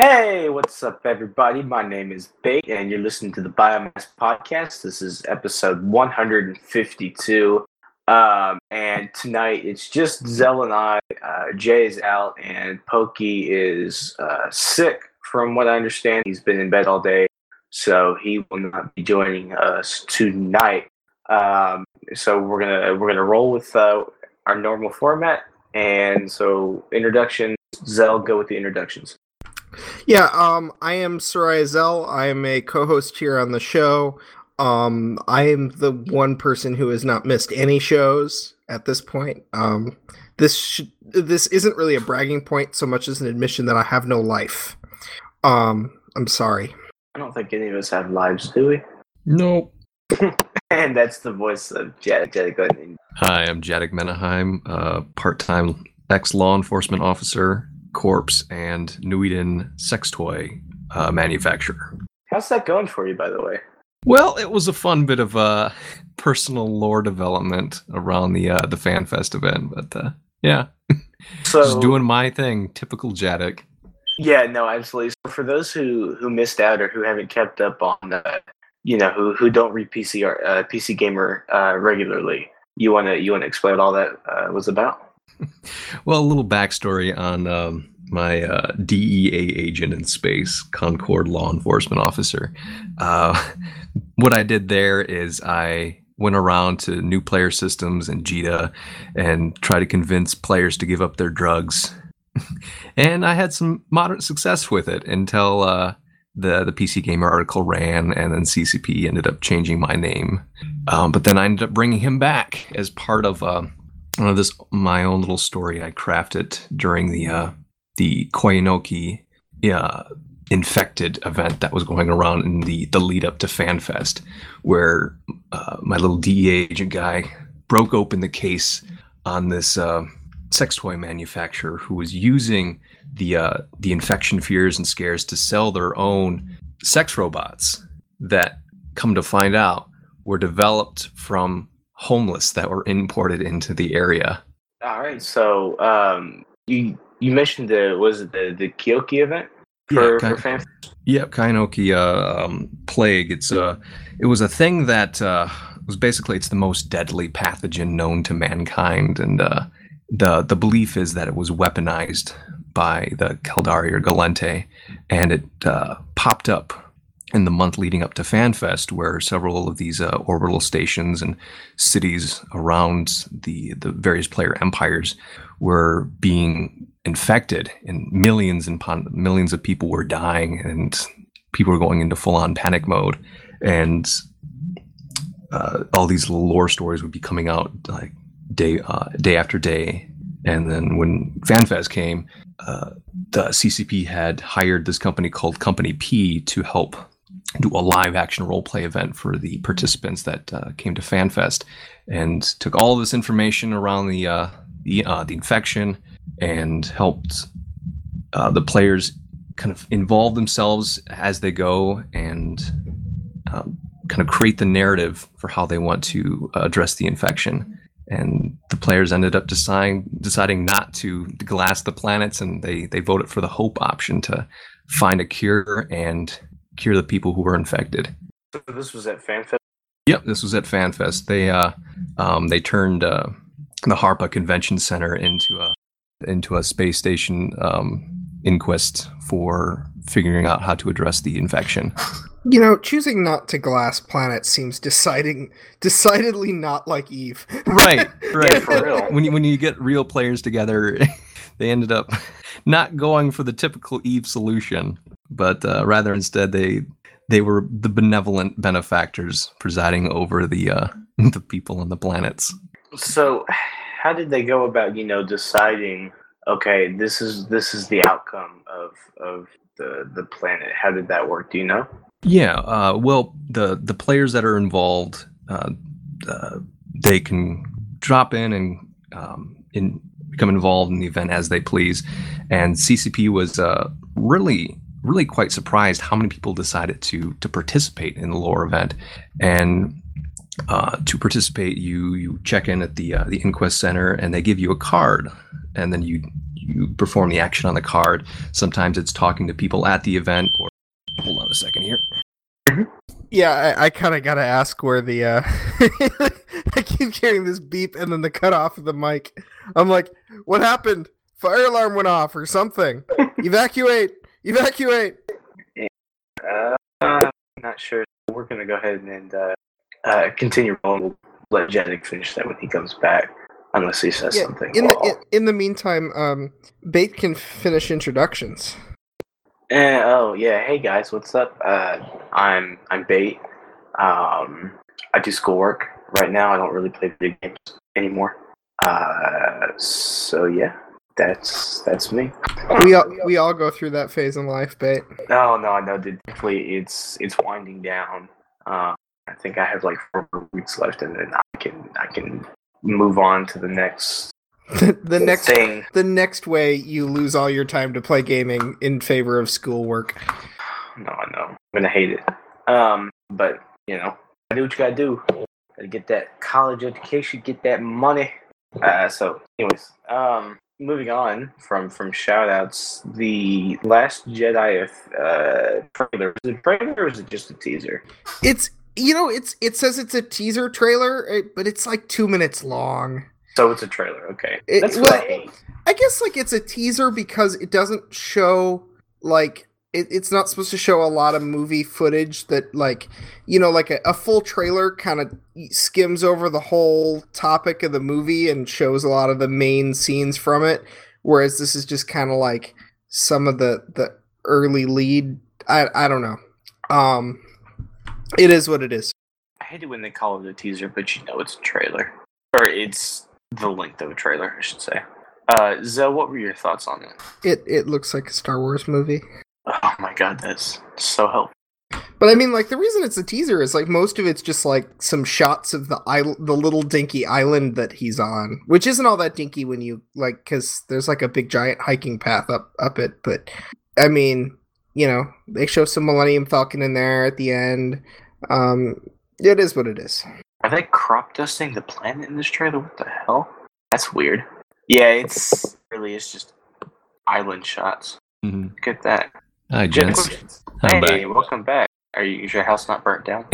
Hey, what's up, everybody? My name is Bait, and you're listening to the Biomass Podcast. This is episode 152. Um, and tonight it's just Zell and I. Uh, Jay is out, and Pokey is uh, sick, from what I understand. He's been in bed all day, so he will not be joining us tonight. Um, so we're gonna we're gonna roll with uh, our normal format, and so introductions, Zell, go with the introductions. Yeah, um, I am Soraya Zell. I am a co-host here on the show. Um, I am the one person who has not missed any shows at this point. Um, this sh- this isn't really a bragging point so much as an admission that I have no life. Um, I'm sorry. I don't think any of us have lives, do we? Nope. and that's the voice of Jed. Jed, go ahead. and- Hi, I'm Jadek Menaheim, uh, part-time ex-law enforcement officer, corpse, and Nuiden sex toy uh, manufacturer. How's that going for you, by the way? Well, it was a fun bit of uh, personal lore development around the uh, the FanFest event, but uh, yeah, So, just doing my thing. Typical Jadek. yeah, no, absolutely. So for those who who missed out or who haven't kept up on, uh, you know, who who don't read PC or uh, PC Gamer uh, regularly, you wanna you wanna explain what all that uh, was about? Well, a little backstory on um, my uh, DEA agent in space, Concord law enforcement officer. Uh, what I did there is I went around to new player systems and JITA and tried to convince players to give up their drugs. and I had some moderate success with it until uh, the the PC Gamer article ran, and then CCP ended up changing my name. Um, but then I ended up bringing him back as part of. Uh, uh, this my own little story I crafted during the uh, the Kyonoke uh, infected event that was going around in the the lead up to FanFest, where uh, my little DEA agent guy broke open the case on this uh, sex toy manufacturer who was using the uh, the infection fears and scares to sell their own sex robots that come to find out were developed from homeless that were imported into the area. All right, so um, you you mentioned the was it the the Kyoki event for, Yeah, for fans? Yep, Kyonoke uh, um, plague. It's uh, it was a thing that uh, was basically it's the most deadly pathogen known to mankind, and uh, the the belief is that it was weaponized by the Kaldari or Gallente, and it uh, popped up in the month leading up to FanFest, where several of these uh, orbital stations and cities around the the various player empires were being infected, and millions and pon- millions of people were dying, and people were going into full on panic mode, and uh, all these lore stories would be coming out like day uh, day after day. And then when FanFest came, uh, the CCP had hired this company called Company P to help do a live action role play event for the participants that uh, came to FanFest, and took all this information around the uh, the uh, the infection and helped uh, the players kind of involve themselves as they go and um, kind of create the narrative for how they want to uh, address the infection. And the players ended up deciding deciding not to glass the planets, and they they voted for the hope option to find a cure and cure the people who were infected. So this was at FanFest. Yep, this was at FanFest. They uh, um, they turned uh, the Harpa Convention Center into a into a space station um, inquest for figuring out how to address the infection. You know, choosing not to glass planets seems deciding decidedly not like Eve. right, Yeah, for real. when you when you get real players together, they ended up not going for the typical Eve solution, but uh, rather instead they they were the benevolent benefactors presiding over the uh, the people on the planets. So, how did they go about you know deciding? Okay, this is this is the outcome of of the the planet. How did that work? Do you know? Yeah, uh, well, the the players that are involved, uh, uh, they can drop in and um, in, become involved in the event as they please. And CCP was uh, really, really quite surprised how many people decided to to participate in the lore event. And uh, to participate, you you check in at the uh, the inquest center, and they give you a card, and then you, you you perform the action on the card. Sometimes it's talking to people at the event, or hold on a second here. Yeah, I, I kind of got to ask where the. uh I keep hearing this beep and then the cut off of the mic. I'm like, what happened? Fire alarm went off or something. Evacuate! Evacuate! Uh, I'm not sure. We're gonna go ahead and uh, uh, continue rolling. We'll let Jadek finish that when he comes back, unless he says Yeah, something. in the in, in the meantime, um, Bait can finish introductions. Eh, oh yeah, hey guys, what's up? Uh, I'm I'm Bait. Um, I do schoolwork right now. I don't really play video games anymore. Uh, so yeah, that's that's me. We all we all go through that phase in life, Bait. No, no, I know. Definitely, it's it's winding down. Uh, I think I have like four weeks left, and then I can I can move on to the next the next thing. the next way you lose all your time to play gaming in favor of schoolwork. No, I know. I'm gonna hate it. Um, but you know, I do what you gotta do. Gotta get that college education, get that money. Uh, so, anyways, um, moving on from from shout outs, the Last Jedi uh, trailer. Is it trailer or is it just a teaser? It's you know it's it says it's a teaser trailer, eh, but it's like two minutes long. So it's a trailer. Okay, It- that's what I hate. I guess like it's a teaser because it doesn't show like it, it's not supposed to show a lot of movie footage that like you know like a, a full trailer kind of skims over the whole topic of the movie and shows a lot of the main scenes from it whereas this is just kind of like some of the the early lead i i don't know um it is what it is I hate it when they call it a teaser, but you know it's a trailer, or it's the length of a trailer, I should say. Uh, Zell, what were your thoughts on it? it it looks like a star wars movie Oh my god, that's so helpful. But I mean, like the reason it's a teaser is like most of it's just like some shots of the isl- the little dinky island that he's on, which isn't all that dinky when you like because there's like a big giant hiking path up up it. But I mean, you know, they show some Millennium Falcon in there at the end. Um, it is what it is. Are they crop dusting the planet in this trailer? What the hell? That's weird. Yeah, it's really is just island shots. Mhm. Look at that. Hi, Jen, gents. questions? I'm hey, welcome back. Are you? Is your house not burnt down?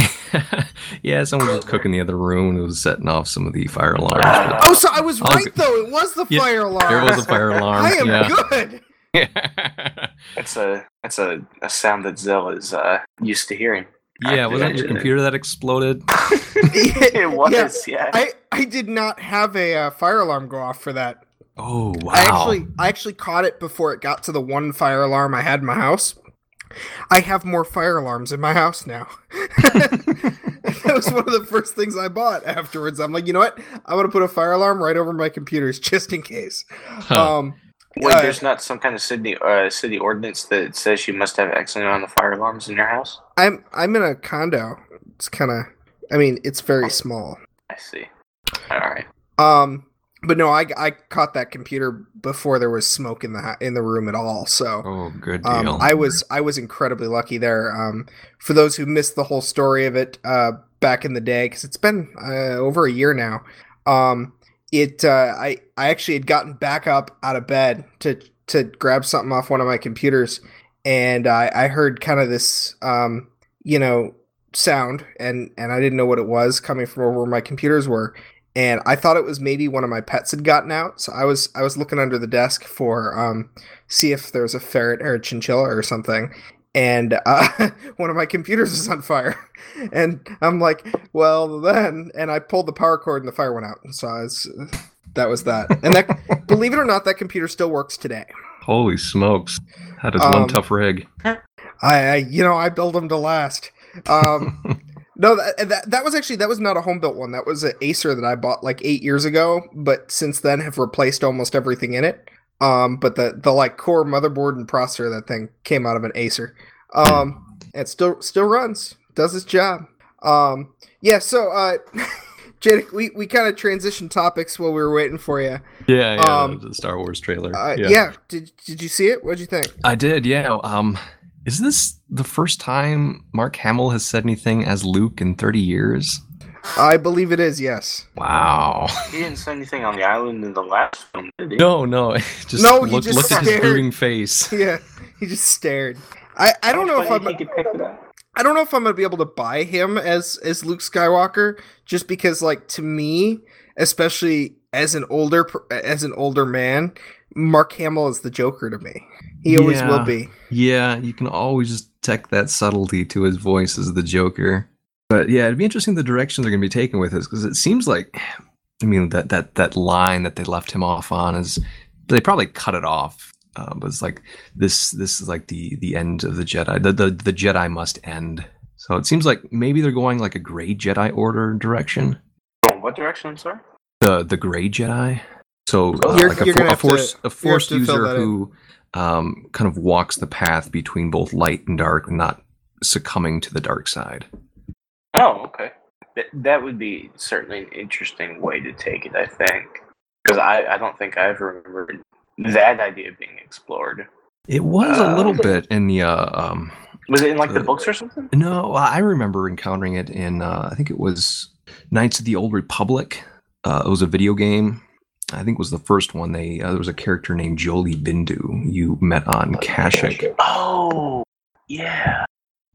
yeah, someone was cooking the other room. It was setting off some of the fire alarms. Ah. Oh, so I was I'll right go- though. It was the Yeah, fire alarm. there was a fire alarm. I am yeah. good. That's a that's a, a sound that Zell is uh, used to hearing. Yeah, was that your computer that exploded? it was, yeah. I I did not have a uh, fire alarm go off for that. Oh wow! I actually I actually caught it before it got to the one fire alarm I had in my house. I have more fire alarms in my house now. that was one of the first things I bought afterwards. I'm like, you know what? I'm gonna put a fire alarm right over my computers just in case. Huh. Um Wait, uh, there's not some kind of city uh, city ordinance that says you must have X on the fire alarms in your house. I'm I'm in a condo. It's kind of I mean, it's very small. I see. All right. Um but no, I, I caught that computer before there was smoke in the in the room at all. So oh, good deal. Um, I was I was incredibly lucky there. Um, for those who missed the whole story of it uh, back in the day, because it's been uh, over a year now. Um, it uh, I I actually had gotten back up out of bed to to grab something off one of my computers, and I, I heard kind of this um, you know sound, and and I didn't know what it was coming from over where my computers were. And I thought it was maybe one of my pets had gotten out, so I was I was looking under the desk for um, see if there was a ferret or a chinchilla or something. And uh, one of my computers is on fire. And I'm like, well, then. And I pulled the power cord and the fire went out. So I was, that was that. And that, believe it or not, that computer still works today. Holy smokes! That is Um, one tough rig. I, I you know, I build them to last. Um, no, that, that that was actually that was not a home built one. That was an Acer that I bought like eight years ago, but since then have replaced almost everything in it. Um, but the the like core motherboard and processor that thing came out of an Acer. Um, it still still runs, does its job. Um, yeah. So, uh, Jadek, we we kind of transitioned topics while we were waiting for you. yeah, yeah, um, the Star Wars trailer. Uh, yeah. Did did you see it? What'd you think? I did. Yeah. Um, is this the first time Mark Hamill has said anything as Luke in 30 years? I believe it is. Yes. Wow. He didn't say anything on the island in the last film, did he? No, no. Just No, he look, just look at his stared. brooding face. Yeah. He just stared. I, I don't know if I'm He could pick it up. I don't know if I'm gonna be able to buy him as as Luke Skywalker, just because like to me, especially as an older as an older man, Mark Hamill is the Joker to me. He always Yeah. will be. Yeah, you can always detect that subtlety to his voice as the Joker. But yeah, it'd be interesting the direction they're going to be taking with this because it seems like, I mean, that that that line that they left him off on is they probably cut it off. Uh, but it's like this this is like the the end of the Jedi. The, the the Jedi must end. So it seems like maybe they're going like a gray Jedi Order direction. Oh, what direction, I'm? The the gray Jedi. So uh, You're- like a, you're for- gonna a have to- force a force user who um, kind of walks the path between both light and dark, and not succumbing to the dark side. Oh, okay. That, that would be certainly an interesting way to take it, I think. Because I, I don't think I ever remembered that idea being explored. It was a little Uh, bit in the uh, um, Was it in like the Uh, books or something? no, I remember encountering it in uh, I think it was Knights of the Old Republic. Uh, it was a video game. I think it was the first one. They uh, there was a character named Jolee Bindo you met on Kashyyyk. Oh, yeah.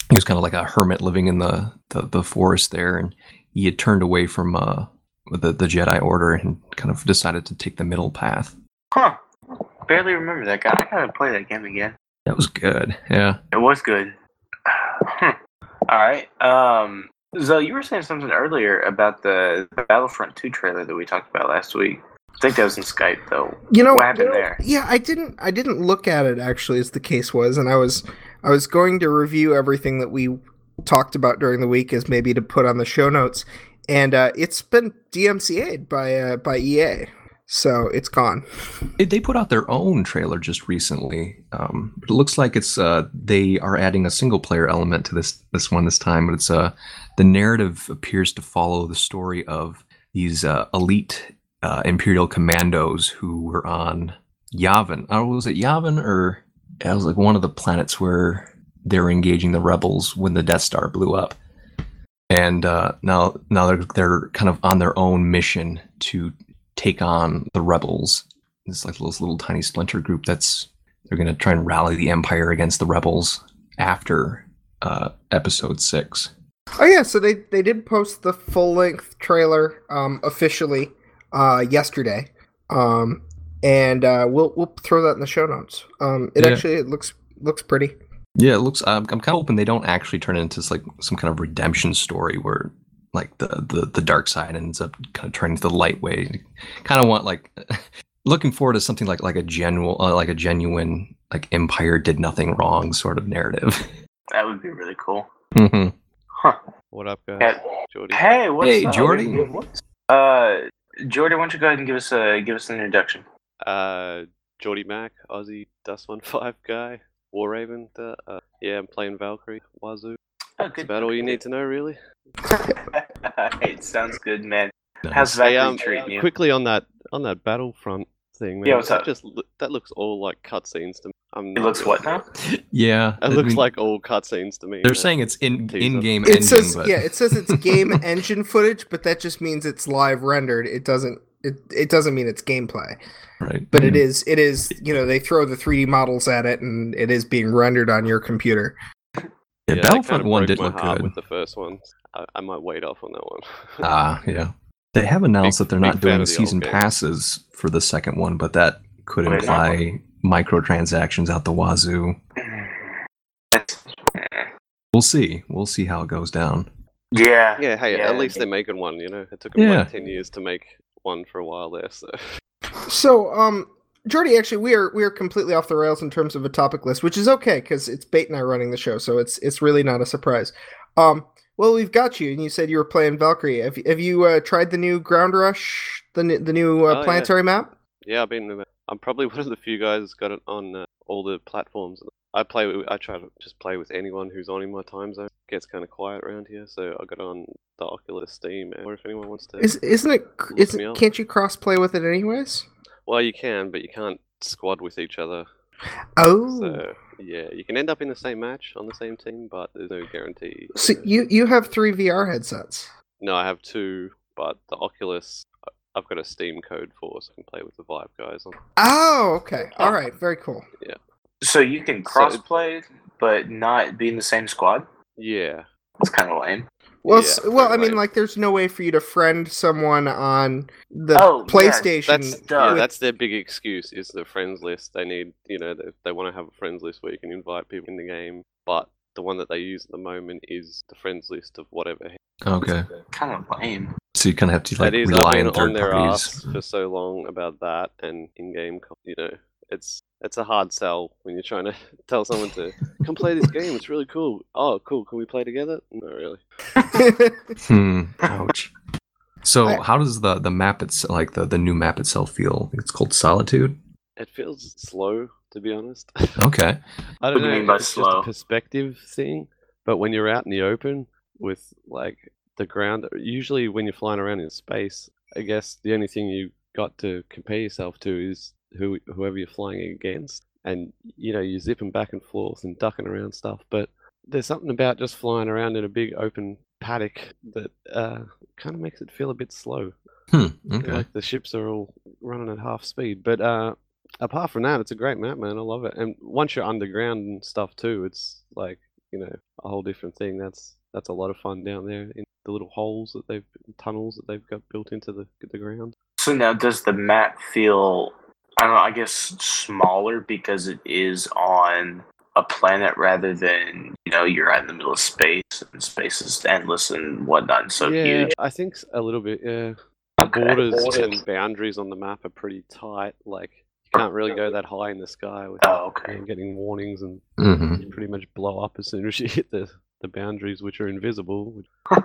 He was kind of like a hermit living in the, the, the forest there, and he had turned away from uh, the the Jedi Order and kind of decided to take the middle path. Huh. Barely remember that guy. I gotta play that game again. That was good. Yeah. It was good. All right. Um, Zoe, you were saying something earlier about the Battlefront 2 trailer that we talked about last week. I think that was in Skype, though. You know What happened there? Yeah, I didn't I didn't look at it actually as the case was, and I was I was going to review everything that we talked about during the week as maybe to put on the show notes, and uh, it's been DMCA'd by uh, by EA, so it's gone. They put out their own trailer just recently. Um, it looks like it's uh, they are adding a single player element to this this one this time. But it's uh, the narrative appears to follow the story of these uh, elite uh, Imperial commandos who were on Yavin. Oh, was it Yavin or it was like one of the planets where they were engaging the rebels when the Death Star blew up. And uh, now, now they're they're kind of on their own mission to take on the rebels. It's like this little tiny splinter group that's they're going to try and rally the Empire against the rebels after uh, Episode Six. Oh yeah, so they they did post the full length trailer um, officially uh, yesterday, um, and uh, we'll we'll throw that in the show notes. Um, it Yeah. actually it looks looks pretty. Yeah, it looks. I'm, I'm kind of hoping they don't actually turn it into like some kind of redemption story where like the the, the dark side ends up kind of turning to the light way. Kind of want like looking forward to something like like a genuine uh, like a genuine like Empire did nothing wrong sort of narrative. That would be really cool. Mm-hmm. Huh. What up, guys? Yeah. Jordy. Hey, what's Hey, up? Jordy. Uh, Jordy, why don't you go ahead and give us a give us an introduction? Uh, Jordy Mac, Aussie Dust One Five guy, War Raven. The, uh, yeah, I'm playing Valkyrie. Wazoo. Oh, That's about all you need to know, really. it sounds good, man. Nice. How's Hey, Valkyrie um, treating you? quickly on that on that Battlefront thing, man. Yeah, what's that up? Just that looks all like cutscenes to me. I'm It not looks what now? yeah, It I looks mean, like all cutscenes to me. they're man. saying it's in in game It engine, says but yeah, it says it's game engine footage, but that just means it's live rendered. It doesn't it, it doesn't mean it's gameplay. right. But it Mm. is it is you know they throw the 3D models at it and it is being rendered on your computer. Yeah, Yeah, Battlefront kinda One did my look good. with the first one. I, I might wait off on that one. Ah, yeah. They have announced Big- that they're not doing the season passes for the second one, but that could Wait, imply microtransactions out the wazoo. We'll see. We'll see how it goes down. Yeah. yeah, hey, Yeah, at least they're making one. You know, it took them Yeah. like ten years to make one for a while there. So So um Jordy, actually, we are we are completely off the rails in terms of a topic list, which is okay because it's Bait and I running the show, so it's it's really not a surprise. Um, well, we've got you, and you said you were playing Valkyrie. Have, have you uh, tried the new Ground Rush, the the new uh, Oh, yeah. planetary map? yeah, I've been. I'm probably one of the few guys who's got it on uh, all the platforms. I play. With, I try to just play with anyone who's on in my time zone. It gets kind of quiet around here, so I got on the Oculus, Steam, or if anyone wants to. Is isn't it? Me Isn't can't you cross play with it anyways? Well, you can, but you can't squad with each other. Oh, So yeah, you can end up in the same match on the same team, but there's no guarantee. so you you have three VR headsets. No, I have two, but the Oculus I've got a Steam code for, so I can play with the Vive guys. On. Oh, okay. All right. Very cool. So you can crossplay, but not be in the same squad. Yeah, It's kind of lame. Well, Yeah, s- well, I very mean, lame. like, there's no way for you to friend someone on the Oh, yeah, PlayStation. that's Duh. yeah, that's their big excuse is the friends list. They need, you know, they, they want to have a friends list where you can invite people in the game, but the one that they use at the moment is the friends list of whatever. Okay. Kind of lame. So you kind of have to like that is, I've rely on third on their parties. ass for so long about that and in-game, you know, it's it's a hard sell when you're trying to tell someone to come play this game. It's really cool. Oh, cool. Can we play together? Not really. Hmm. Ouch. So I- how does the the map it's like the the new map itself feel? It's called Solitude. It feels slow, to be honest. Okay. I What don't know do you mean by it's just slow? a perspective thing, but when you're out in the open with like the ground, usually when you're flying around in space, I guess the only thing you got to compare yourself to is who whoever you're flying against, and you know you're zipping back and forth and ducking around stuff. But there's something about just flying around in a big open paddock that uh, kind of makes it feel a bit slow. Hmm. Okay. Like the ships are all running at half speed. But uh, apart from that, it's a great map, man. I love it. And once you're underground and stuff too, it's like you know a whole different thing. That's that's a lot of fun down there in the little holes that they've tunnels that they've got built into the the ground. So now, does the map feel? I don't know. I guess smaller because it is on a planet rather than you know you're out in the middle of space and space is endless and whatnot and so yeah, huge. I think a little bit. Yeah, Okay. borders and boundaries on the map are pretty tight. Like you can't really go that high in the sky without Oh, okay. getting warnings and hmm you pretty much blow up as soon as you hit the the boundaries, which are invisible. which-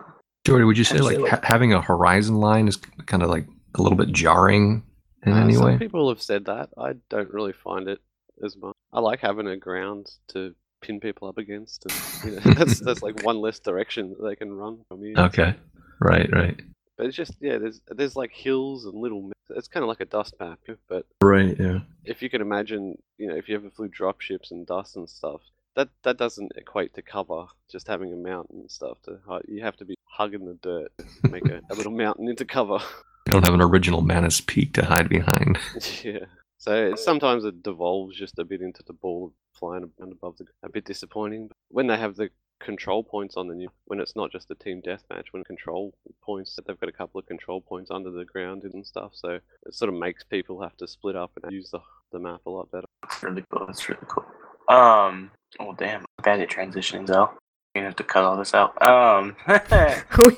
Jordy, would you say I'd like say, like- ha- having a horizon line is kind of like a little bit jarring in Uh, any some way? people have said that. I don't really find it as much. I like having a ground to pin people up against, and you know, that's that's like one less direction that they can run from you. Okay. Right. Right. But it's just yeah, there's there's like hills and little. It's kind of like a dust map, but Right. Yeah. if you can imagine, you know, if you ever flew drop ships and dust and stuff, that that doesn't equate to cover. Just having a mountain and stuff to hi- you have to be hugging the dirt to make a, a little mountain into cover. You don't have an original Manus Peak to hide behind. yeah. So it, sometimes it devolves just a bit into the ball flying around above the. A bit disappointing. When they have the control points on the new, when it's not just a team deathmatch, when control points, they've got a couple of control points under the ground and stuff. So it sort of makes people have to split up and use the the map a lot better. That's really cool. That's really cool. Um. Oh damn. I'm bad at transitioning though. You're gonna have to cut all this out. Um. Oh,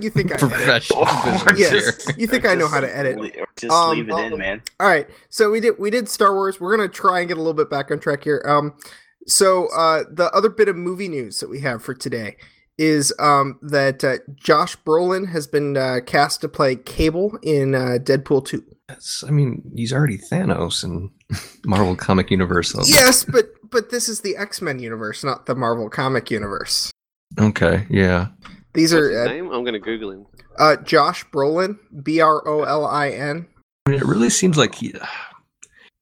you think I edit. Professional Yes. here. You think I know how to edit. le- or Just Um, leave it in, man. All right, so we did we did Star Wars. We're gonna try and get a little bit back on track here. Um, so uh, the other bit of movie news that we have for today is um that uh, Josh Brolin has been uh, cast to play Cable in uh, Deadpool two. That's, I mean, he's already Thanos in Marvel Comic Universe. Yes, but but this is the X Men universe, not the Marvel comic universe. Okay. Yeah. These What's his are uh, name? I'm gonna Google him. uh, Josh Brolin, B R O L I N. I mean, it really seems like he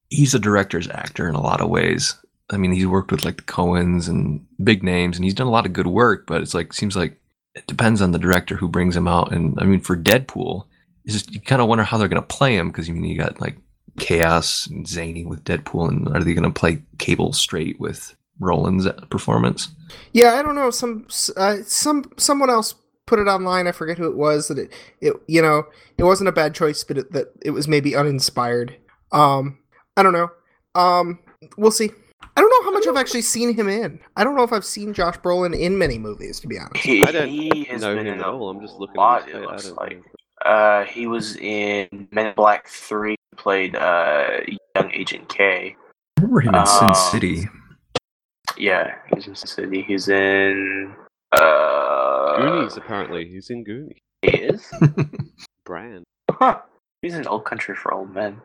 he's a director's actor in a lot of ways. I mean, he's worked with like the Coens and big names, and he's done a lot of good work. But it's like seems like it depends on the director who brings him out. And I mean, for Deadpool, it's just you kind of wonder how they're going to play him because you mean you got like chaos and zany with Deadpool, and are they going to play Cable straight with Brolin's performance? Yeah, I don't know. Some uh, some someone else put it online. I forget who it was. That it, it you know it wasn't a bad choice, but it, that it was maybe uninspired. Um, I don't know. Um, we'll see. I don't know how much I've actually seen him in. I don't know if I've seen Josh Brolin in many movies, to be honest. He, I don't he has know been him in at all. I'm just looking. lot. at It his- I looks don't like. know. Uh, he was in Men in Black Three. Played uh young Agent K. I remember him in Sin Um, City. Yeah, he's in Sin City. He's in uh Goonies. Apparently, he's in Goonies. He is. Brand. Huh. He's in Old Country for Old Men.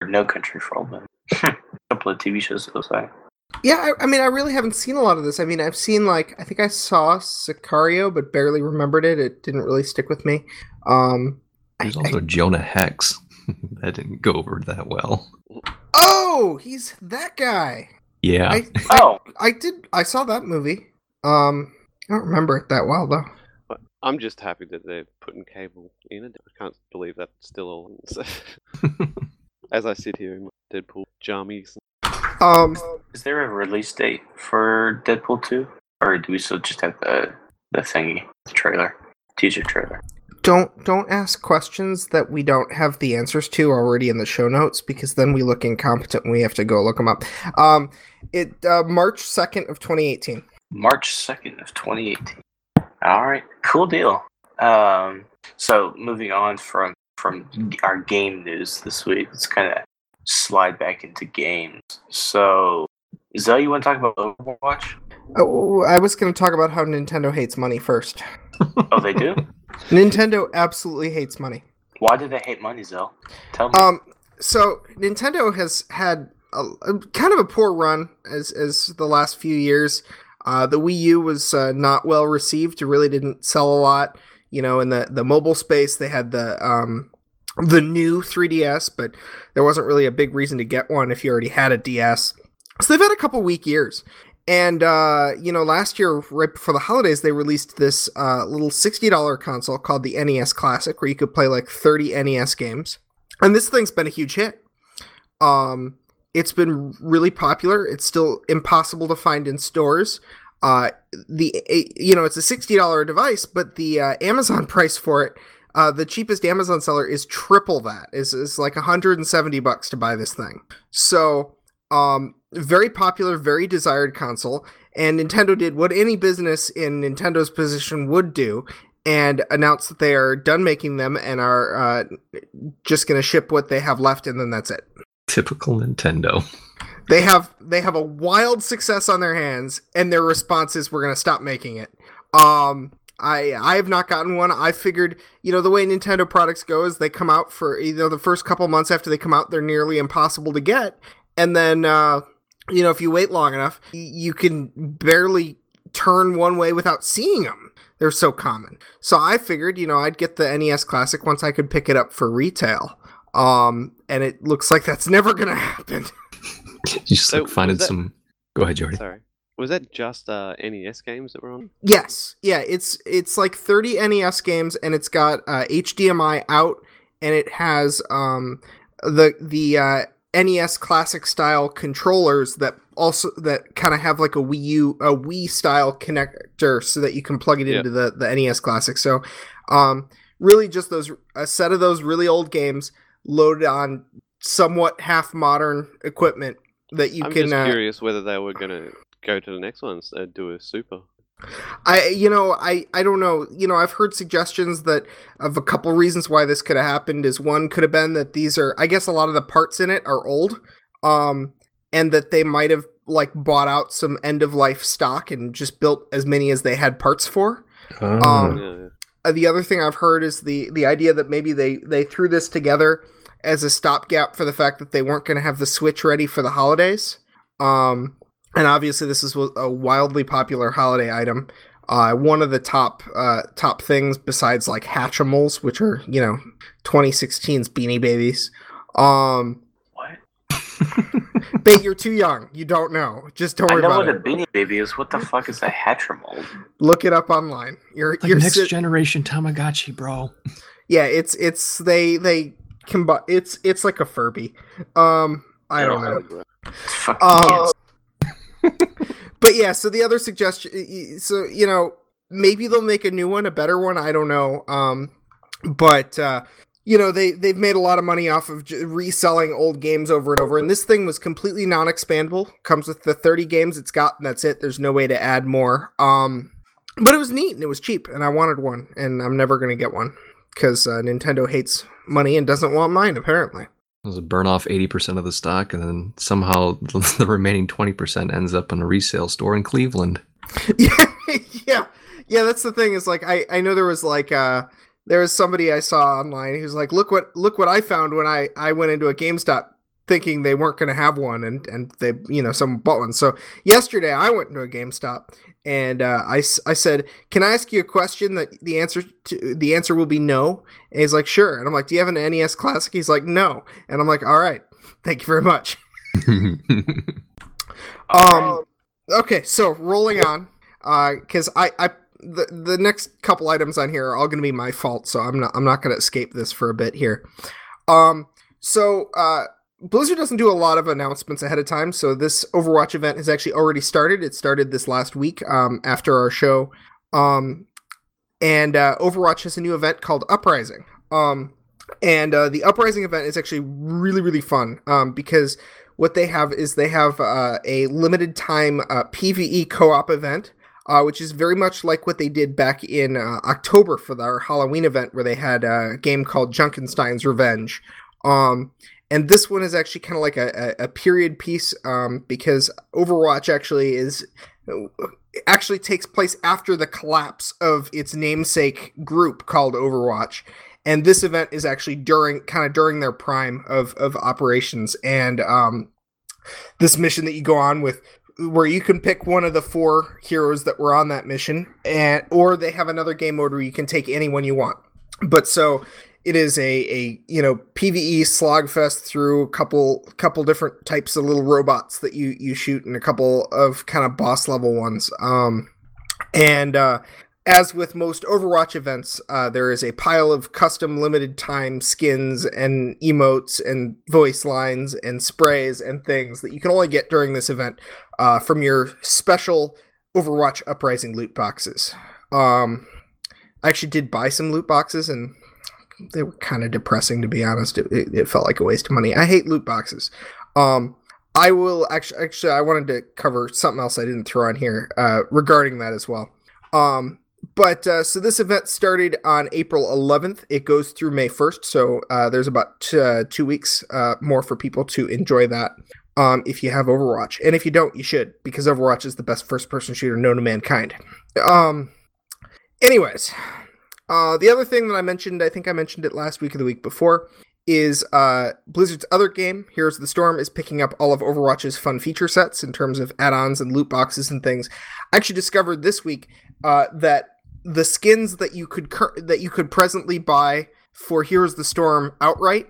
Or No Country for Old Men. a couple of TV shows those I. Yeah, I, I mean, I really haven't seen a lot of this. I mean, I've seen like I think I saw Sicario, but barely remembered it. It didn't really stick with me. Um, There's I- also Jonah Hex. that didn't go over that well. oh, he's that guy. Yeah. I, I Oh, I did. I saw that movie. Um, I don't remember it that well though. I'm just happy that they're putting cable in it. I can't believe that's still on. As I sit here in my Deadpool jammies. Um, Is there a release date for Deadpool 2? Or do we still just have the the thingy, the trailer, teaser trailer? don't don't ask questions that we don't have the answers to already in the show notes because then we look incompetent and we have to go look them up. Um, it uh, March second of 2018. March 2nd of 2018. All right, cool deal. Um, so moving on from from our game news this week, let's kind of slide back into games. So, Zell, you want to talk about Overwatch? Oh, I was going to talk about how Nintendo hates money first. Oh, they do. Nintendo absolutely hates money. Why do they hate money, Zell? Tell me. Um, so Nintendo has had a, a kind of a poor run as as the last few years. Uh, the Wii U was uh, not well received. It really didn't sell a lot. You know, in the the mobile space, they had the um the new 3DS, but there wasn't really a big reason to get one if you already had a DS. So they've had a couple weak years. And uh, you know, last year, right before the holidays, they released this uh, little sixty dollar console called the NES Classic, where you could play like thirty NES games. And this thing's been a huge hit. Um, it's been really popular. It's still impossible to find in stores. Uh, the you know, it's a sixty dollar device, but the uh, Amazon price for it, uh, the cheapest Amazon seller is triple that. is is like hundred and seventy bucks to buy this thing. So um, very popular, very desired console. And Nintendo did what any business in Nintendo's position would do and announced that they are done making them and are uh, just going to ship what they have left, and then that's it. Typical Nintendo. They have they have a wild success on their hands, and their response is we're going to stop making it. Um, I I have not gotten one. I figured you know the way Nintendo products go is they come out for you know the first couple months after they come out they're nearly impossible to get, and then uh, you know if you wait long enough you can barely turn one way without seeing them. They're so common. So I figured you know I'd get the NES Classic once I could pick it up for retail. Um, and it looks like that's never going to happen. You just So, like finding that- some. Go ahead, Jordy. Sorry. Was that just uh, NES games that were on? Yes, yeah, it's it's like 30 NES games, and it's got uh, HDMI out, and it has um the the uh, NES classic style controllers that also that kind of have like a Wii U a Wii style connector, so that you can plug it into the the NES classic. So, um, really just those a set of those really old games loaded on somewhat half modern equipment that you I'm can just uh, curious whether they were going to go to the next one and do a super. I you know I I don't know you know I've heard suggestions that of a couple reasons why this could have happened is one could have been that these are I guess a lot of the parts in it are old um and that they might have like bought out some end of life stock and just built as many as they had parts for Oh. Um, Yeah, yeah. uh, the other thing I've heard is the the idea that maybe they they threw this together as a stopgap for the fact that they weren't going to have the Switch ready for the holidays. Um, and obviously this is a wildly popular holiday item. Uh, one of the top uh, top things besides like Hatchimals, which are you know 2016's Beanie Babies. Um, what? but you're too young. You don't know. Just don't I worry know about what a it. beanie baby is. What the fuck is a Hatchimal? Look it up online. You're like you're next sit- generation Tamagotchi, bro. yeah it's it's they they combine it's it's like a furby um i don't know It's fucking Uh, kids. But yeah so the other suggestion so you know maybe they'll make a new one a better one i don't know um but uh you know they they've made a lot of money off of reselling old games over and over and this thing was completely non-expandable comes with the 30 games it's got and that's it there's no way to add more um but it was neat and it was cheap and i wanted one and i'm never to get one because uh, nintendo hates money and doesn't want mine apparently burn off 80% of the stock, and then somehow the remaining 20% ends up in a resale store in Cleveland. yeah, yeah, yeah. That's the thing. Is like I I know there was like uh there was somebody I saw online who's like, look what look what I found when I I went into a GameStop thinking they weren't going to have one and and they you know someone bought one. So yesterday I went to a GameStop and uh, I I said, can I ask you a question that the answer to the answer will be no? And he's like, sure. And I'm like, do you have an NES Classic? He's like, no. And I'm like, all right, thank you very much. Um. Okay, so rolling on, uh because I, I the the next couple items on here are all going to be my fault, so I'm not I'm not going to escape this for a bit here. Um, so uh, Blizzard doesn't do a lot of announcements ahead of time, so this Overwatch event has actually already started. It started this last week um, after our show, um, and uh, Overwatch has a new event called Uprising. Um, and uh, the Uprising event is actually really really fun um, because what they have is they have uh, a limited time uh, PVE co-op event. Uh, which is very much like what they did back in uh, October for their Halloween event, where they had a game called Junkenstein's Revenge. Um, and this one is actually kind of like a, a, a period piece um, because Overwatch actually is actually takes place after the collapse of its namesake group called Overwatch. And this event is actually during kind of during their prime of of operations and um, this mission that you go on with where you can pick one of the four heroes that were on that mission and or they have another game mode where you can take anyone you want. But so it is a a you know PVE slogfest through a couple couple different types of little robots that you you shoot and a couple of kind of boss level ones. Um, and uh, as with most Overwatch events, uh, there is a pile of custom limited time skins and emotes and voice lines and sprays and things that you can only get during this event uh, from your special Overwatch Uprising loot boxes. Um, I actually did buy some loot boxes and they were kind of depressing to be honest. It, it, it, felt like a waste of money. I hate loot boxes. Um, I will actually actually I wanted to cover something else I didn't throw on here uh, regarding that as well. Um, but uh, so this event started on April 11th. It goes through May 1st, so uh, there's about t- uh, two weeks uh, more for people to enjoy that. Um, if you have Overwatch, and if you don't, you should because Overwatch is the best first-person shooter known to mankind. Um, anyways, uh, the other thing that I mentioned, I think I mentioned it last week or the week before, is uh, Blizzard's other game, Heroes of the Storm, is picking up all of Overwatch's fun feature sets in terms of add-ons and loot boxes and things. I actually discovered this week uh, that the skins that you could cur- that you could presently buy for Heroes of the Storm outright,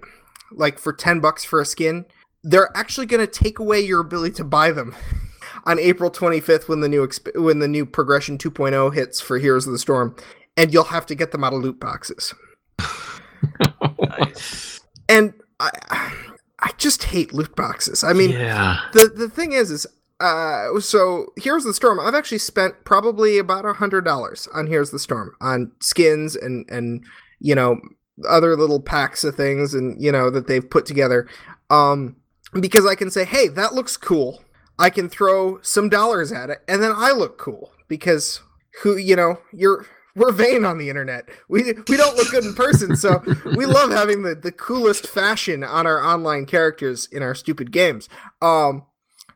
like for ten bucks for a skin, they're actually going to take away your ability to buy them on April 25th when the new exp- when the new progression 2.0 hits for Heroes of the Storm and you'll have to get them out of loot boxes. nice. And I, I just hate loot boxes. I mean, yeah. the the thing is, is uh, so here's the storm. I've actually spent probably about a hundred dollars on here's the storm on skins and and you know other little packs of things and you know that they've put together. Um, because I can say, hey, that looks cool. I can throw some dollars at it, and then I look cool because who you know you're we're vain on the internet. We we don't look good in person, so we love having the, the coolest fashion on our online characters in our stupid games. Um,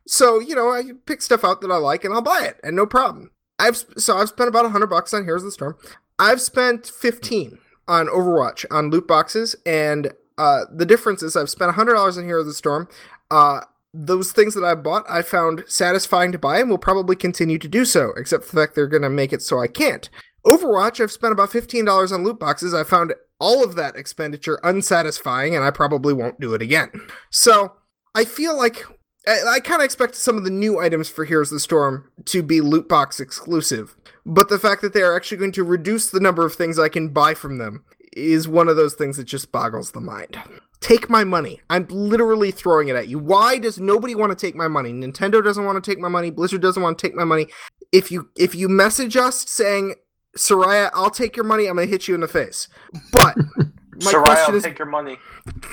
so you know, I pick stuff out that I like and I'll buy it, and no problem. I've so I've spent about hundred bucks on Heroes of the Storm. I've spent fifteen on Overwatch on loot boxes, and uh, the difference is I've spent hundred dollars on Heroes of the Storm. Uh, those things that I bought, I found satisfying to buy and will probably continue to do so, except for the fact they're going to make it so I can't. Overwatch, I've spent about $15 on loot boxes. I found all of that expenditure unsatisfying, and I probably won't do it again. So I feel like I, I kind of expect some of the new items for Heroes of the Storm to be loot box exclusive. But the fact that they are actually going to reduce the number of things I can buy from them is one of those things that just boggles the mind. Take my money. I'm literally throwing it at you. Why does nobody want to take my money? Nintendo doesn't want to take my money. Blizzard doesn't want to take my money. If you if you message us saying Soraya, I'll take your money. I'm gonna hit you in the face. But my Soraya, question I'll is, take your money.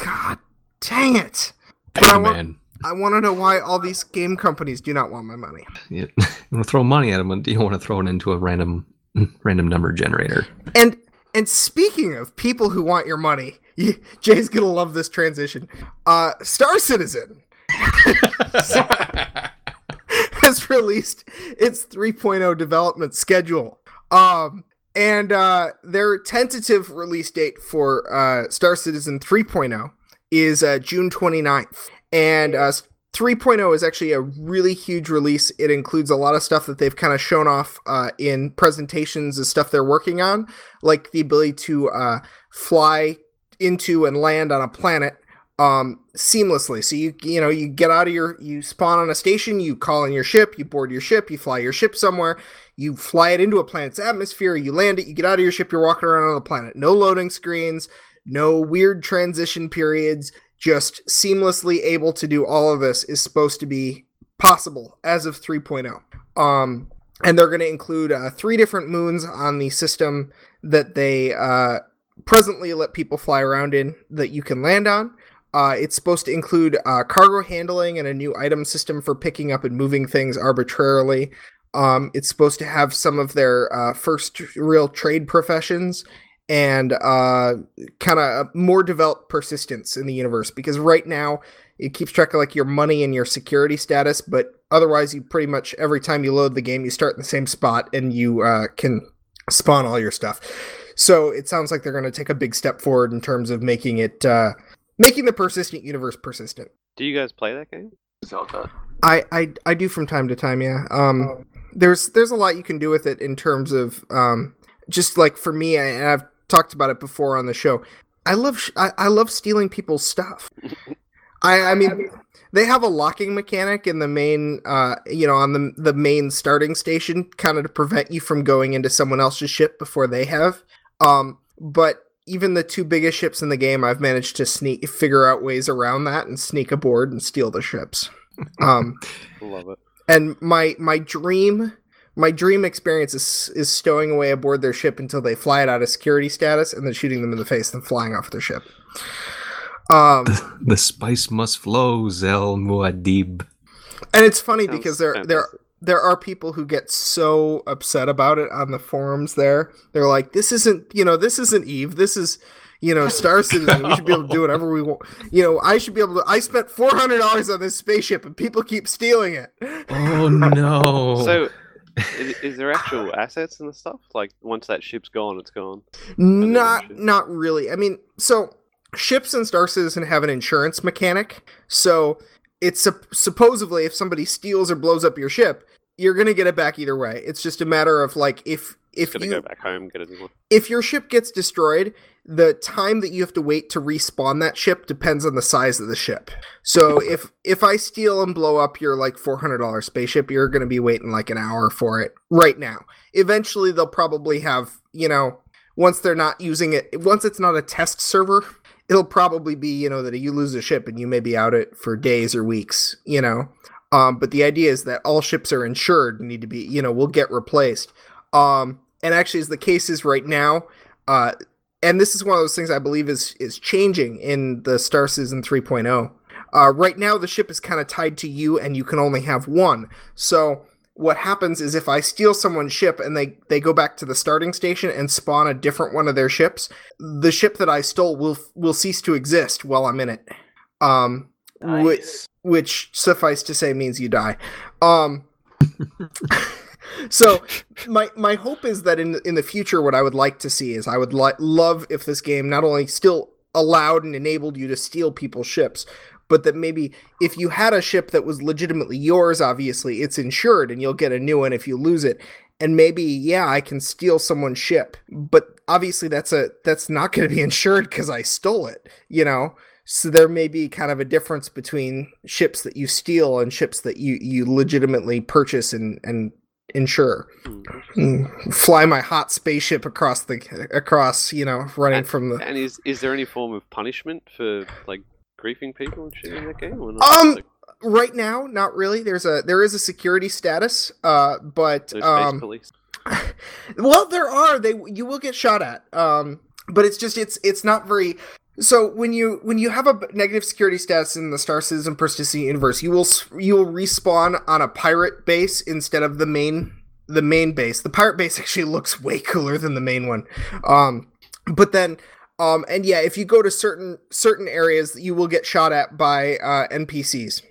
God dang it! But I want, man. I want to know why all these game companies do not want my money. You, you want to throw money at them? Do you want to throw it into a random random number generator? And and speaking of people who want your money, you, Jay's gonna love this transition. Uh, Star Citizen. has released its 3.0 development schedule um, and uh, their tentative release date for uh, Star Citizen 3.0 is uh, June 29th. And uh, 3.0 is actually a really huge release. It includes a lot of stuff that they've kind of shown off uh, in presentations of stuff they're working on, like the ability to uh, fly into and land on a planet um seamlessly. So you you know you get out of your you spawn on a station you call in your ship you board your ship you fly your ship somewhere you fly it into a planet's atmosphere you land it you get out of your ship you're walking around on the planet. No loading screens no weird transition periods just seamlessly able to do all of this is supposed to be possible as of 3.0 um and they're going to include uh, three different moons on the system that they uh, presently let people fly around in that you can land on uh, it's supposed to include uh, cargo handling and a new item system for picking up and moving things arbitrarily. Um, it's supposed to have some of their uh, first real trade professions and uh, kind of more developed persistence in the universe because right now it keeps track of like your money and your security status, but otherwise you pretty much every time you load the game you start in the same spot and you uh, can spawn all your stuff. So it sounds like they're going to take a big step forward in terms of making it uh, making the persistent universe persistent. Do you guys play that game? Zelda. I, I I do from time to time, yeah. Um, there's there's a lot you can do with it in terms of um, just like for me, I, and I've talked about it before on the show. I love sh- I, I love stealing people's stuff. I I mean they have a locking mechanic in the main uh you know on the the main starting station kind of to prevent you from going into someone else's ship before they have. Um, but even the two biggest ships in the game, I've managed to sneak figure out ways around that and sneak aboard and steal the ships. Um, Love it. and my my dream my dream experience is is stowing away aboard their ship until they fly it out of security status and then shooting them in the face and flying off their ship. Um, The spice must flow, Zel Muad'Dib. and it's funny Sounds because there there fantastic. there are people who get so upset about it on the forums there. They're like, this isn't, you know, this isn't Eve. This is, you know, Star Citizen. We should be able to do whatever we want. You know, I should be able to. I spent $400 on this spaceship and people keep stealing it. Oh no! So, is, is there actual assets and stuff? Like once that ship's gone, it's gone. Not, not really. I mean, so ships in Star Citizen have an insurance mechanic. So it's sup- supposedly if somebody steals or blows up your ship, you're gonna get it back either way. It's just a matter of like if if Gonna you go back home, get a new one. if your ship gets destroyed, the time that you have to wait to respawn that ship depends on the size of the ship. So if if I steal and blow up your like four hundred dollar spaceship, you're going to be waiting like an hour for it right now. Eventually, they'll probably have you know once they're not using it, once it's not a test server, it'll probably be you know that you lose a ship and you may be out it for days or weeks. You know. Um, but the idea is that all ships are insured need to be, you know, will get replaced. Um, and actually, as the case is right now, uh, and this is one of those things I believe is is changing in the Star Citizen 3.0. Uh, right now, the ship is kind of tied to you, and you can only have one. So what happens is if I steal someone's ship and they they go back to the starting station and spawn a different one of their ships, the ship that I stole will will cease to exist while I'm in it. Um, Nice. Which suffice to say means you die. Um, so my my hope is that in in the future, what I would like to see is I would li- love if this game not only still allowed and enabled you to steal people's ships, but that maybe if you had a ship that was legitimately yours, obviously it's insured and you'll get a new one if you lose it. And maybe yeah, I can steal someone's ship, but obviously that's a that's not going to be insured because I stole it. You know. So there may be kind of a difference between ships that you steal and ships that you, you legitimately purchase and, and insure. Mm, Fly my hot spaceship across the across, you know, running And- from the. And is is there any form of punishment for like griefing people and shit in that game? Or not? Um, Like, Right now, not really. There's a there is a security status, uh, but no um, police. well, there are. They you will get shot at. Um, but it's just it's it's not very. So when you when you have a negative security status in the Star Citizen Persistence universe, you will you will respawn on a pirate base instead of the main the main base. The pirate base actually looks way cooler than the main one. Um, but then um, and yeah, if you go to certain certain areas, you will get shot at by uh, NPCs.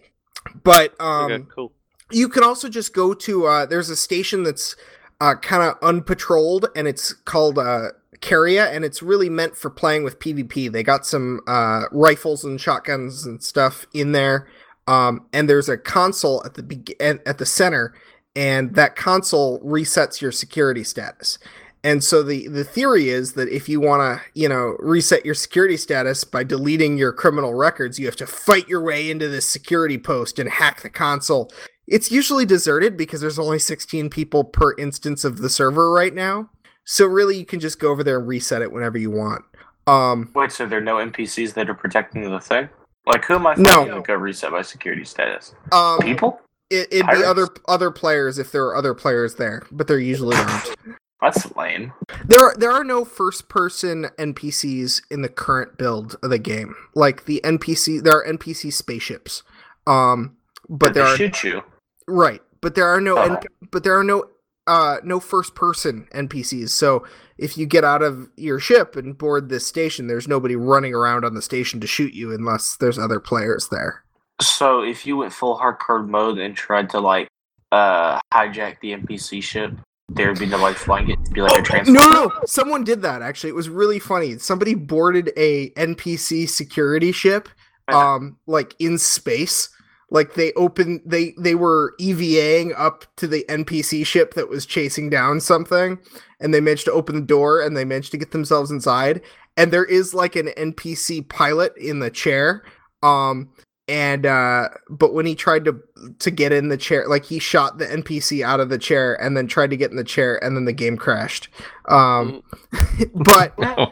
But um, okay, cool. you can also just go to uh there's a station that's uh kind of unpatrolled and it's called uh Kareah and it's really meant for playing with PvP. They got some uh rifles and shotguns and stuff in there. Um and there's a console at the be- at the center and that console resets your security status. And so the the theory is that if you want to, you know, reset your security status by deleting your criminal records, you have to fight your way into this security post and hack the console. It's usually deserted because there's only 16 people per instance of the server right now. So really you can just go over there and reset it whenever you want. Um Wait, so there are no NPCs that are protecting the thing? Like, who am I No. to go reset my security status? um People? it, it'd be other other players if there are other players there, but there usually aren't. That's lame. There are there are no first person NPCs in the current build of the game. Like the NPC there are NPC spaceships. Um but Did there they are shoot you. right, but there are no Oh. NP but there are no uh no first person NPCs. So if you get out of your ship and board this station, there's nobody running around on the station to shoot you unless there's other players there. So if you went full hardcore mode and tried to like uh hijack the NPC ship, there would be no like flying it. It'd be like a transfer. No, no, someone did that actually. It was really funny. Somebody boarded a NPC security ship um like in space. Like they opened they they were EVAing up to the NPC ship that was chasing down something and they managed to open the door and they managed to get themselves inside and there is like an NPC pilot in the chair um and uh but when he tried to to get in the chair like he shot the npc out of the chair and then tried to get in the chair and then the game crashed um but uh,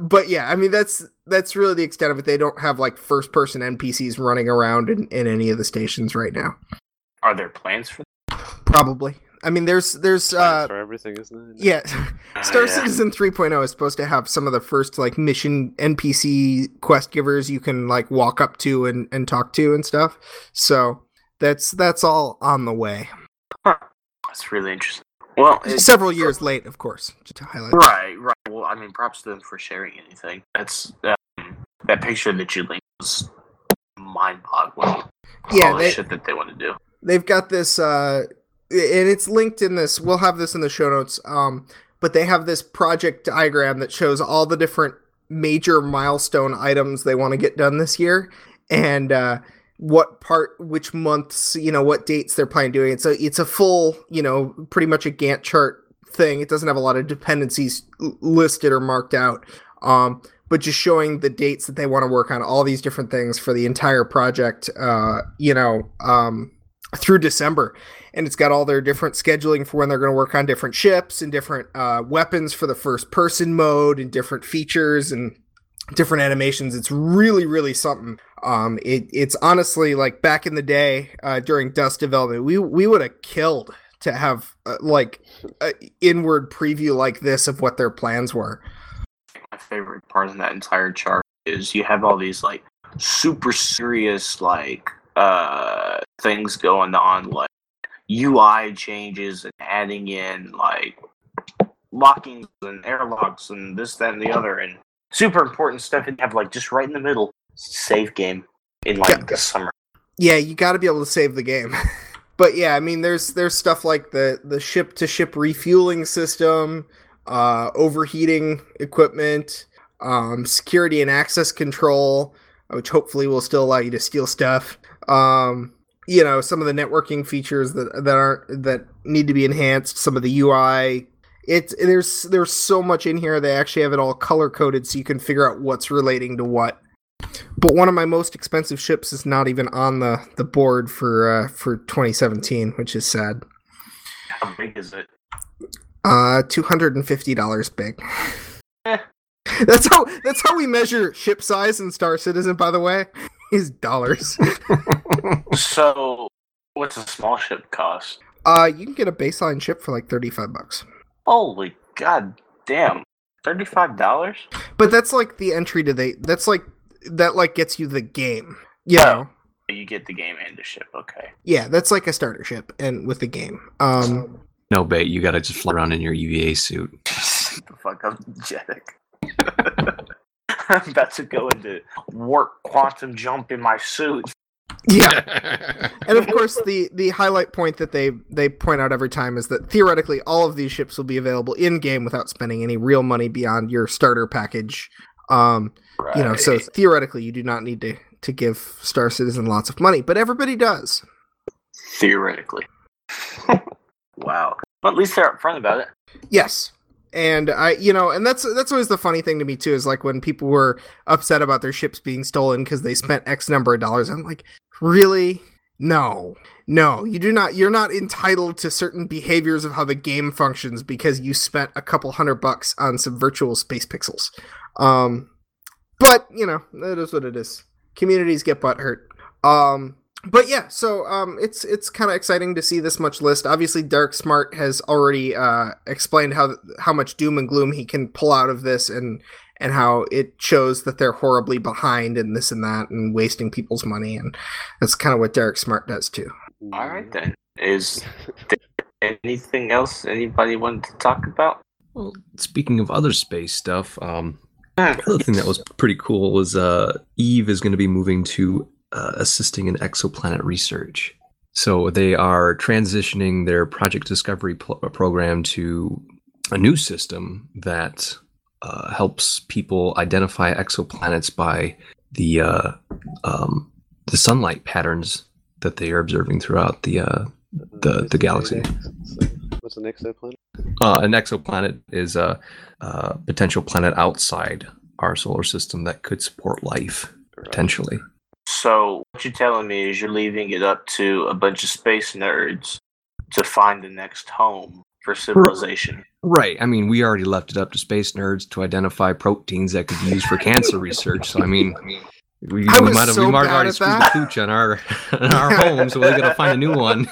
but yeah i mean that's that's really the extent of it they don't have like first person npcs running around in, in any of the stations right now Are there plans for that? probably i mean there's there's Plans uh for everything, isn't it? yeah that? Star yeah. Citizen 3.0 is supposed to have some of the first like mission NPC quest givers you can like walk up to and, and talk to and stuff. So that's that's all on the way. That's really interesting. Well, Several years late, of course, just to highlight. Right, right. Well, I mean, props to them for sharing anything. That's um, that picture that you linked was mind-boggling. Yeah, all the shit that they want to do. they've got this uh and it's linked in this we'll have this in the show notes um but they have this project diagram that shows all the different major milestone items they want to get done this year and uh what part which months you know what dates they're planning doing. It so it's a full you know pretty much a gantt chart thing. It doesn't have a lot of dependencies listed or marked out um but just showing the dates that they want to work on all these different things for the entire project uh you know um through December, and it's got all their different scheduling for when they're going to work on different ships and different uh, weapons for the first person mode and different features and different animations. It's really, really something. Um, it, it's honestly like back in the day uh, during Dust development, we we would have killed to have uh, like an inward preview like this of what their plans were. My favorite part of that entire chart is you have all these like super serious like uh things going on, like UI changes and adding in like lockings and airlocks and this, that, and the other, and super important stuff. And you have like just right in the middle save game in like Yeah. the summer. Yeah, you got to be able to save the game. but yeah, I mean, there's there's stuff like the the ship to ship refueling system, uh, overheating equipment, um, security and access control, which hopefully will still allow you to steal stuff. Um, you know, some of the networking features that that aren't that need to be enhanced. Some of the UI. It's there's there's so much in here. They actually have it all color coded, so you can figure out what's relating to what. But one of my most expensive ships is not even on the, the board for uh, for 2017, which is sad. How big is it? Uh, two hundred and fifty dollars big. Eh. That's how that's how we measure ship size in Star Citizen. By the way, is dollars. So, what's a small ship cost? uh, you can get a baseline ship for like thirty five bucks. Holy god damn. Thirty-five dollars? But that's like the entry to the. That's like that like gets you the game. You know. You get the game and the ship, okay. Yeah, that's like a starter ship and with the game. Um, No bait, you gotta just fly around in your EVA suit. the fuck up, Jadek. I'm about to go into warp quantum jump in my suit. Yeah. And of course, the the highlight point that they they point out every time is that theoretically all of these ships will be available in game without spending any real money beyond your starter package. Um, Right. you know, so theoretically, you do not need to to give Star Citizen lots of money, but everybody does. theoretically. wow. Well, at least they're upfront about it. Yes. And I, you know, and that's that's always the funny thing to me too is like when people were upset about their ships being stolen because they spent X number of dollars. I'm like, really? No, no, you do not. You're not entitled to certain behaviors of how the game functions because you spent a couple hundred bucks on some virtual space pixels. Um, but you know, it is what it is. Communities get butt hurt. Um, but yeah, so um, it's it's kind of exciting to see this much list. Obviously, Derek Smart has already uh, explained how how much doom and gloom he can pull out of this, and and how it shows that they're horribly behind and this and that, and wasting people's money, and that's kind of what Derek Smart does too. All right then. Is there anything else anybody wanted to talk about? Well, speaking of other space stuff, um, Hmm. the other thing that was pretty cool was uh, Eve is going to be moving to uh, assisting in exoplanet research. So they are transitioning their Project Discovery pl- program to a new system that uh, helps people identify exoplanets by the uh, um, the sunlight patterns that they are observing throughout the uh, the- the galaxy. What's an exoplanet? uh, an exoplanet is a, a potential planet outside our solar system that could support life potentially. So what you're telling me is you're leaving it up to a bunch of space nerds to find the next home for civilization. Right. I mean, we already left it up to space nerds to identify proteins that could be used for cancer research. So I mean, we, I we might have so we might have bad already at screwed the that. pooch on our on our home, so we got to find a new one.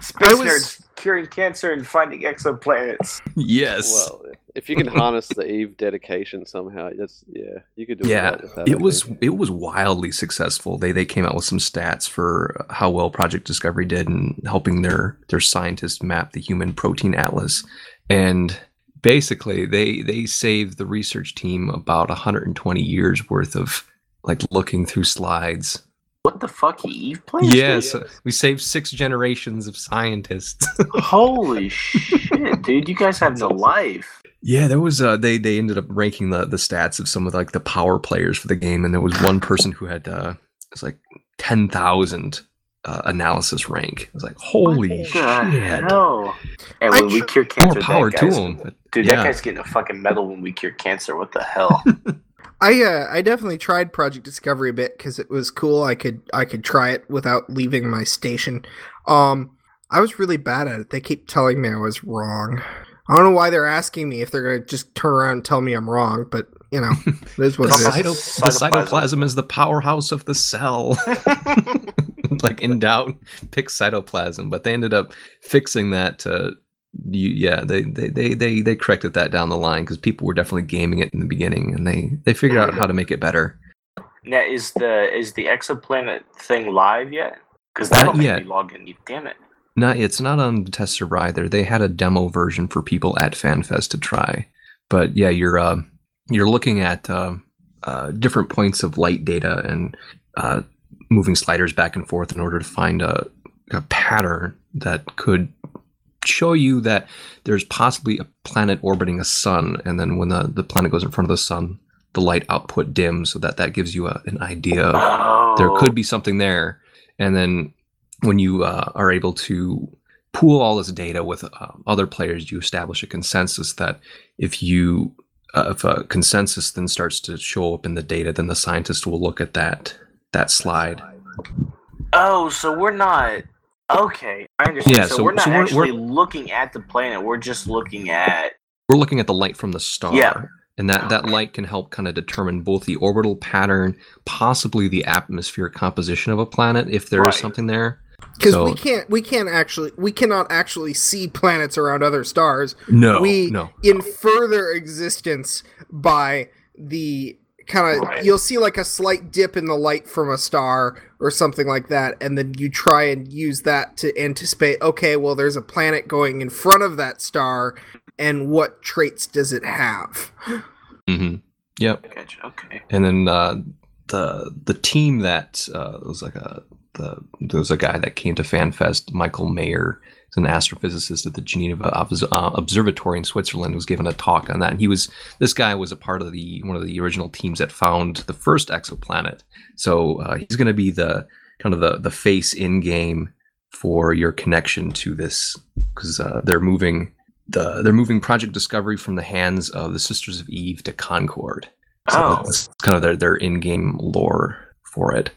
Space was- nerds curing cancer and finding exoplanets. yes. Well, if you can harness the Eve dedication somehow, that's yeah, you could do yeah, without just it was it was wildly successful. They they came out with some stats for how well Project Discovery did in helping their their scientists map the human protein atlas, and basically they they saved the research team about 120 years worth of like looking through slides. What the fuck, Eve playing? Yes, we saved six generations of scientists. Holy shit, dude! You guys have no life. Yeah, there was uh they they ended up ranking the the stats of some of like the power players for the game, and there was one person who had uh it was like ten thousand uh, analysis rank. It was like holy What the shit, hell? And I when we tr- cure cancer, more power to him. Dude, yeah. that guy's getting a fucking medal when we cure cancer. What the hell? I uh, I definitely tried Project Discovery a bit because it was cool. I could I could try it without leaving my station. Um, I was really bad at it. They keep telling me I was wrong. I don't know why they're asking me if they're gonna just turn around and tell me I'm wrong, but you know, it is what the, it is. cyto- the Cytoplasm. cytoplasm is the powerhouse of the cell. like in doubt, pick cytoplasm. But they ended up fixing that. To, you, yeah, they, they they they they corrected that down the line because people were definitely gaming it in the beginning, and they they figured out how to make it better. now, is the is the exoplanet thing live yet? Because that'll Not make yet. me log in. Damn it! Not it's not on the test server either. They had a demo version for people at FanFest to try. But yeah, you're uh, you're looking at uh, uh, different points of light data and uh, moving sliders back and forth in order to find a, a pattern that could show you that there's possibly a planet orbiting a sun, and then when the, the planet goes in front of the sun, the light output dims, so that that gives you a, an idea of Oh, there could be something there. And then when you uh, are able to pool all this data with uh, other players you establish a consensus that if you uh, if a consensus then starts to show up in the data then the scientist will look at that that slide Oh, so we're not. Okay, I understand. Yeah, so, so- we're not so we're- actually looking at the planet. We're just looking at. we're looking at the light from the star Yeah. and that that light can help kind of determine both the orbital pattern possibly the atmospheric composition of a planet if there is Right. something there Because So- we can't we can't actually we cannot actually see planets around other stars. no we no infer their existence by the kind of Right. you'll see like a slight dip in the light from a star or something like that and then you try and use that to anticipate okay well there's a planet going in front of that star and what traits does it have mm-hmm yep Okay. and then uh, the the team that uh, was like a the there was a guy that came to FanFest, Michel Mayor, is an astrophysicist at the Geneva uh, Observatory in Switzerland, was given a talk on that. And he was this guy was a part of the one of the original teams that found the first exoplanet. So uh, he's going to be the kind of the the face in game for your connection to this because uh, they're moving the they're moving Project Discovery from the hands of the Sisters of Eve to Concord. So Oh. that's kind of their their in-game lore for it.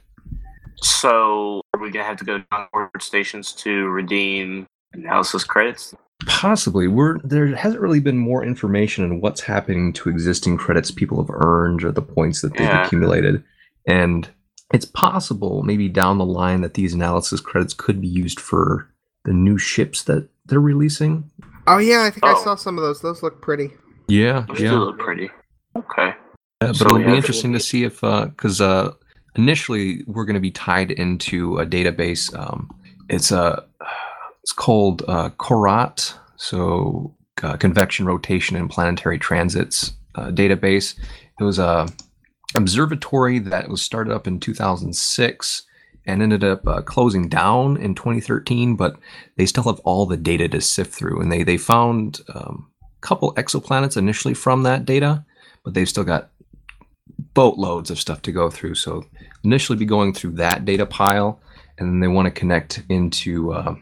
So are we gonna have to go to Concord stations to redeem analysis credits? Possibly, we're there hasn't really been more information on what's happening to existing credits people have earned or the points that they've Yeah. accumulated, and it's possible maybe down the line that these analysis credits could be used for the new ships that they're releasing. Oh yeah, I think I Oh. saw some of those. Those look pretty. Yeah, Those do look pretty. Okay. Yeah, but So it'll be interesting to see if, because uh, initially we're going to be tied into a database. Um, it's a, it's called uh, CoRoT, so uh, convection rotation and planetary transits uh, database. It was a observatory that was started up in 2006 and ended up uh, closing down in 2013, but they still have all the data to sift through, and they they found um, a couple exoplanets initially from that data, but they've still got boatloads of stuff to go through. So initially be going through that data pile, and then they want to connect into uh,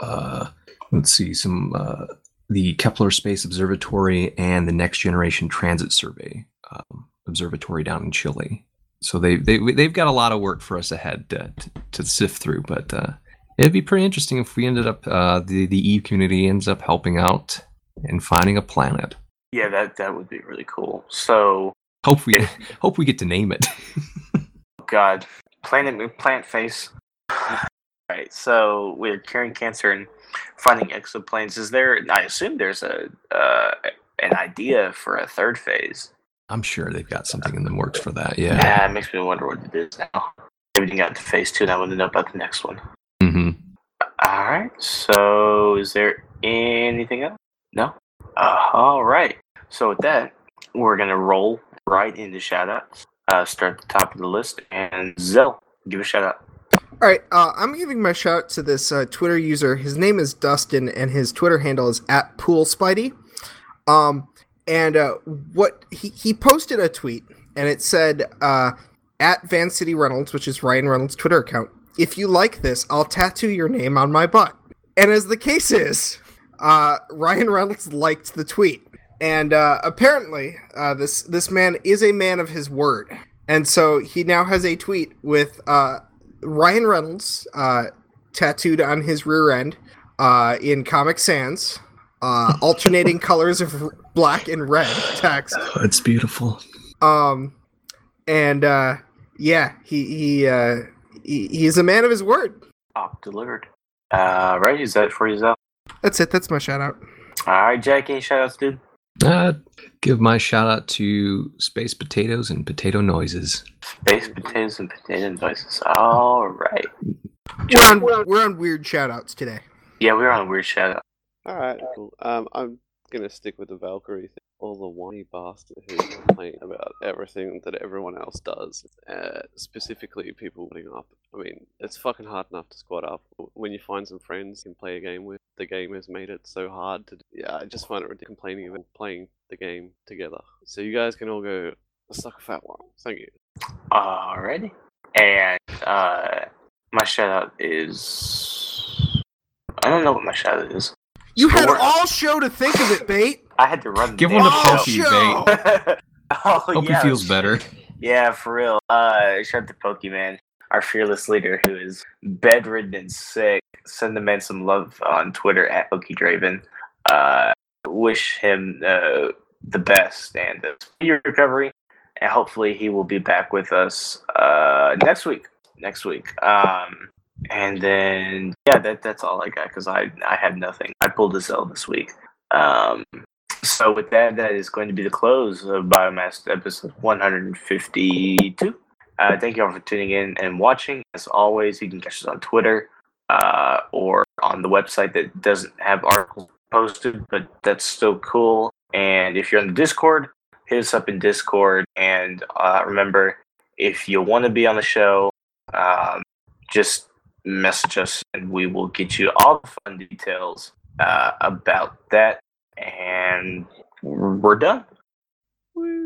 uh, let's see some uh, the Kepler Space Observatory and the Next Generation Transit Survey um, Observatory down in Chile. So they they they've got a lot of work for us ahead to, to, to sift through, but uh, it'd be pretty interesting if we ended up uh, the the Eve community ends up helping out and finding a planet. Yeah, that that would be really cool. So, Hope we hope we get to name it. God, planet plant face. Right. So we're curing cancer and finding exoplanets Is there? I assume there's a uh, an idea for a third phase. I'm sure they've got something in the works for that. Yeah. Yeah, it makes me wonder what it is now. Everything got to phase two, and I want to know about the next one. hmm All right. So, is there anything else? No. Uh, all right. So with that, we're gonna roll right into shoutouts. Uh, start at the top of the list, and Zell, give a shout out. All right, uh, I'm giving my shout out to this uh, Twitter user. His name is Dustin, and his Twitter handle is at PoolSpidey. Um, and uh, what he he posted a tweet, and it said uh, at Van City Reynolds, which is Ryan Reynolds' Twitter account. If you like this, I'll tattoo your name on my butt. And as the case is, uh, Ryan Reynolds liked the tweet, and uh, apparently, this this man is a man of his word, and so he now has a tweet with uh, Ryan Reynolds uh, tattooed on his rear end uh, in Comic Sans, uh, alternating colors of black and red text. Oh, it's beautiful. Um, and uh, yeah, he he, uh, he he's a man of his word. Op delivered. Uh, right, is that for you, Zell? That's it. That's my shout out. All right, Jackie, any shout outs, dude? Uh, give my shout out to Space Potatoes and Potato Noises. Space potatoes and potato noises. All right. We're on we're on weird shout outs today. Yeah, we're on weird shout out. All right, cool. Um, I'm gonna stick with the Valkyrie thing. All the whiny bastard who complain about everything that everyone else does, uh, specifically people putting up. I mean, it's fucking hard enough to squad up when you find some friends you can play a game with. The game has made it so hard to. Yeah, I just find it ridiculous complaining about playing the game together. So you guys can all go suck a fat one. Thank you. Alrighty. And uh, my shout out is. I don't know what my shout out is. You had Sure. all show to think of it, bait. I had to run. the Give one to Pokey, mate. oh, Hope yeah, he feels better. Yeah, for real. Uh, shout out to Pokemon, our fearless leader who is bedridden and sick. Send the man some love on Twitter at PokeDraven. Uh, wish him uh, the best and a speedy recovery, and hopefully he will be back with us uh, next week. Next week. Um, and then yeah, that that's all I got because I I had nothing. I pulled a cell this week. Um, so with that, that is going to be the close of Biomass episode 152. Uh, thank you all for tuning in and watching. As always, you can catch us on Twitter uh, or on the website that doesn't have articles posted, but that's still cool. And if you're on the Discord, hit us up in Discord. And uh, remember, if you want to be on the show, um, just message us and we will get you all the fun details uh, about that and we're done. Woo.